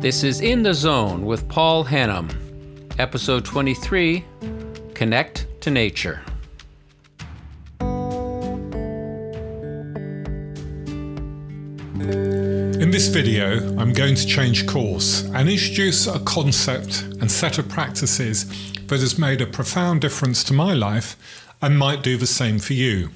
This is In the Zone with Paul Hannum, episode 23 Connect to Nature. In this video, I'm going to change course and introduce a concept and set of practices that has made a profound difference to my life and might do the same for you.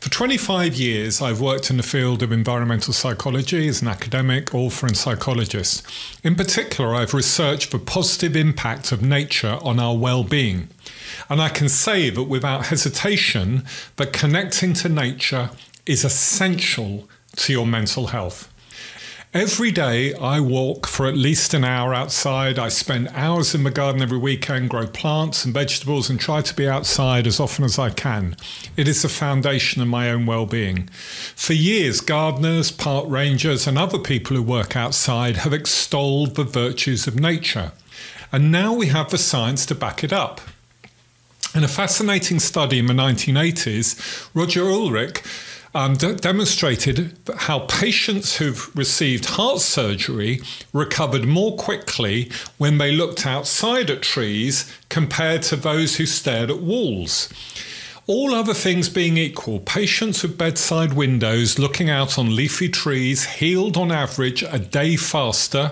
For 25 years, I've worked in the field of environmental psychology as an academic, author, and psychologist. In particular, I've researched the positive impact of nature on our well being. And I can say that without hesitation, that connecting to nature is essential to your mental health. Every day I walk for at least an hour outside. I spend hours in my garden every weekend, grow plants and vegetables, and try to be outside as often as I can. It is the foundation of my own well being. For years, gardeners, park rangers, and other people who work outside have extolled the virtues of nature. And now we have the science to back it up. In a fascinating study in the 1980s, Roger Ulrich um, d- demonstrated how patients who've received heart surgery recovered more quickly when they looked outside at trees compared to those who stared at walls. All other things being equal, patients with bedside windows looking out on leafy trees healed on average a day faster,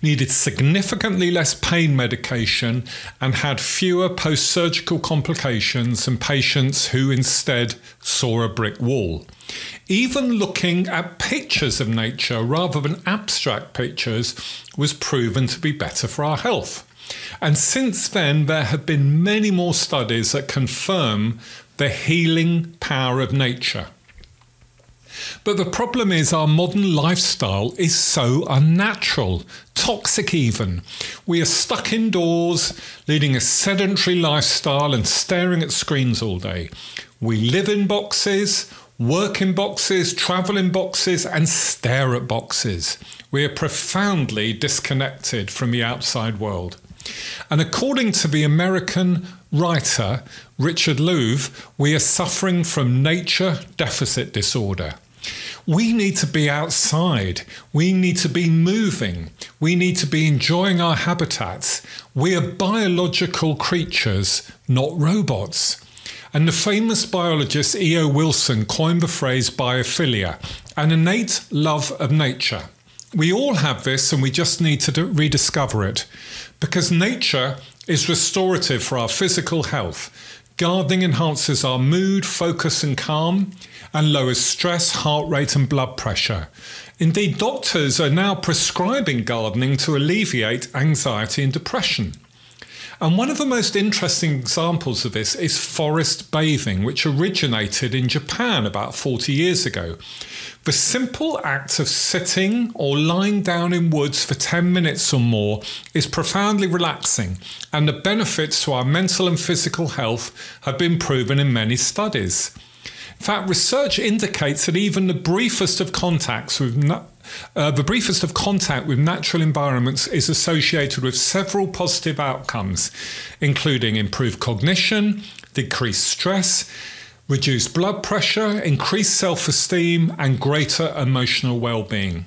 needed significantly less pain medication, and had fewer post surgical complications than patients who instead saw a brick wall. Even looking at pictures of nature rather than abstract pictures was proven to be better for our health. And since then, there have been many more studies that confirm the healing power of nature. But the problem is, our modern lifestyle is so unnatural, toxic even. We are stuck indoors, leading a sedentary lifestyle and staring at screens all day. We live in boxes, work in boxes, travel in boxes, and stare at boxes. We are profoundly disconnected from the outside world. And according to the American writer Richard Louv, we are suffering from nature deficit disorder. We need to be outside. We need to be moving. We need to be enjoying our habitats. We are biological creatures, not robots. And the famous biologist E.O. Wilson coined the phrase biophilia, an innate love of nature. We all have this and we just need to rediscover it because nature is restorative for our physical health. Gardening enhances our mood, focus, and calm, and lowers stress, heart rate, and blood pressure. Indeed, doctors are now prescribing gardening to alleviate anxiety and depression. And one of the most interesting examples of this is forest bathing, which originated in Japan about 40 years ago. The simple act of sitting or lying down in woods for 10 minutes or more is profoundly relaxing, and the benefits to our mental and physical health have been proven in many studies. In fact, research indicates that even the briefest of contacts with uh, the briefest of contact with natural environments is associated with several positive outcomes, including improved cognition, decreased stress, reduced blood pressure, increased self esteem, and greater emotional well being.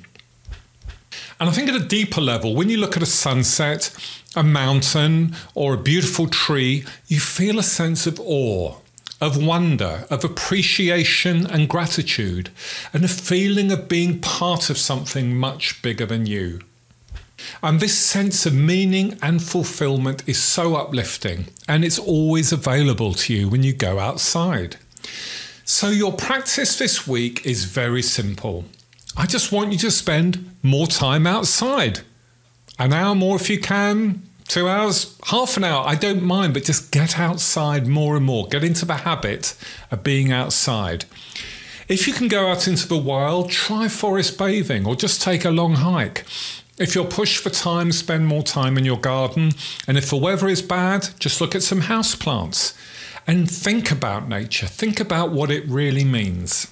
And I think at a deeper level, when you look at a sunset, a mountain, or a beautiful tree, you feel a sense of awe of wonder, of appreciation and gratitude, and a feeling of being part of something much bigger than you. And this sense of meaning and fulfillment is so uplifting, and it's always available to you when you go outside. So, your practice this week is very simple. I just want you to spend more time outside. An hour more if you can, two hours, half an hour, I don't mind, but just get outside more and more. Get into the habit of being outside. If you can go out into the wild, try forest bathing or just take a long hike. If you're pushed for time, spend more time in your garden. And if the weather is bad, just look at some house plants and think about nature. Think about what it really means.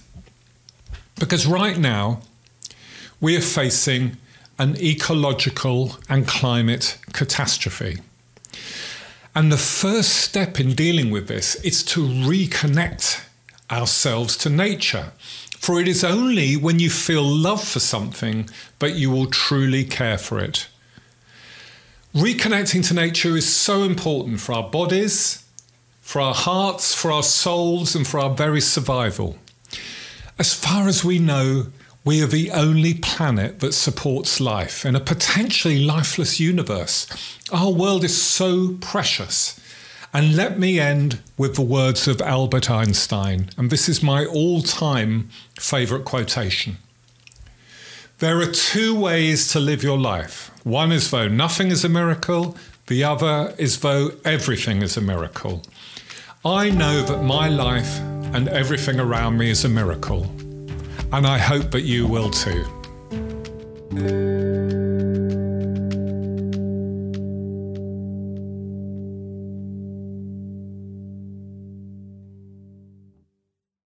Because right now, we are facing an ecological and climate catastrophe. And the first step in dealing with this is to reconnect ourselves to nature. For it is only when you feel love for something that you will truly care for it. Reconnecting to nature is so important for our bodies, for our hearts, for our souls, and for our very survival. As far as we know, we are the only planet that supports life in a potentially lifeless universe. Our world is so precious. And let me end with the words of Albert Einstein, and this is my all time favourite quotation. There are two ways to live your life. One is though nothing is a miracle, the other is though everything is a miracle. I know that my life and everything around me is a miracle, and I hope that you will too.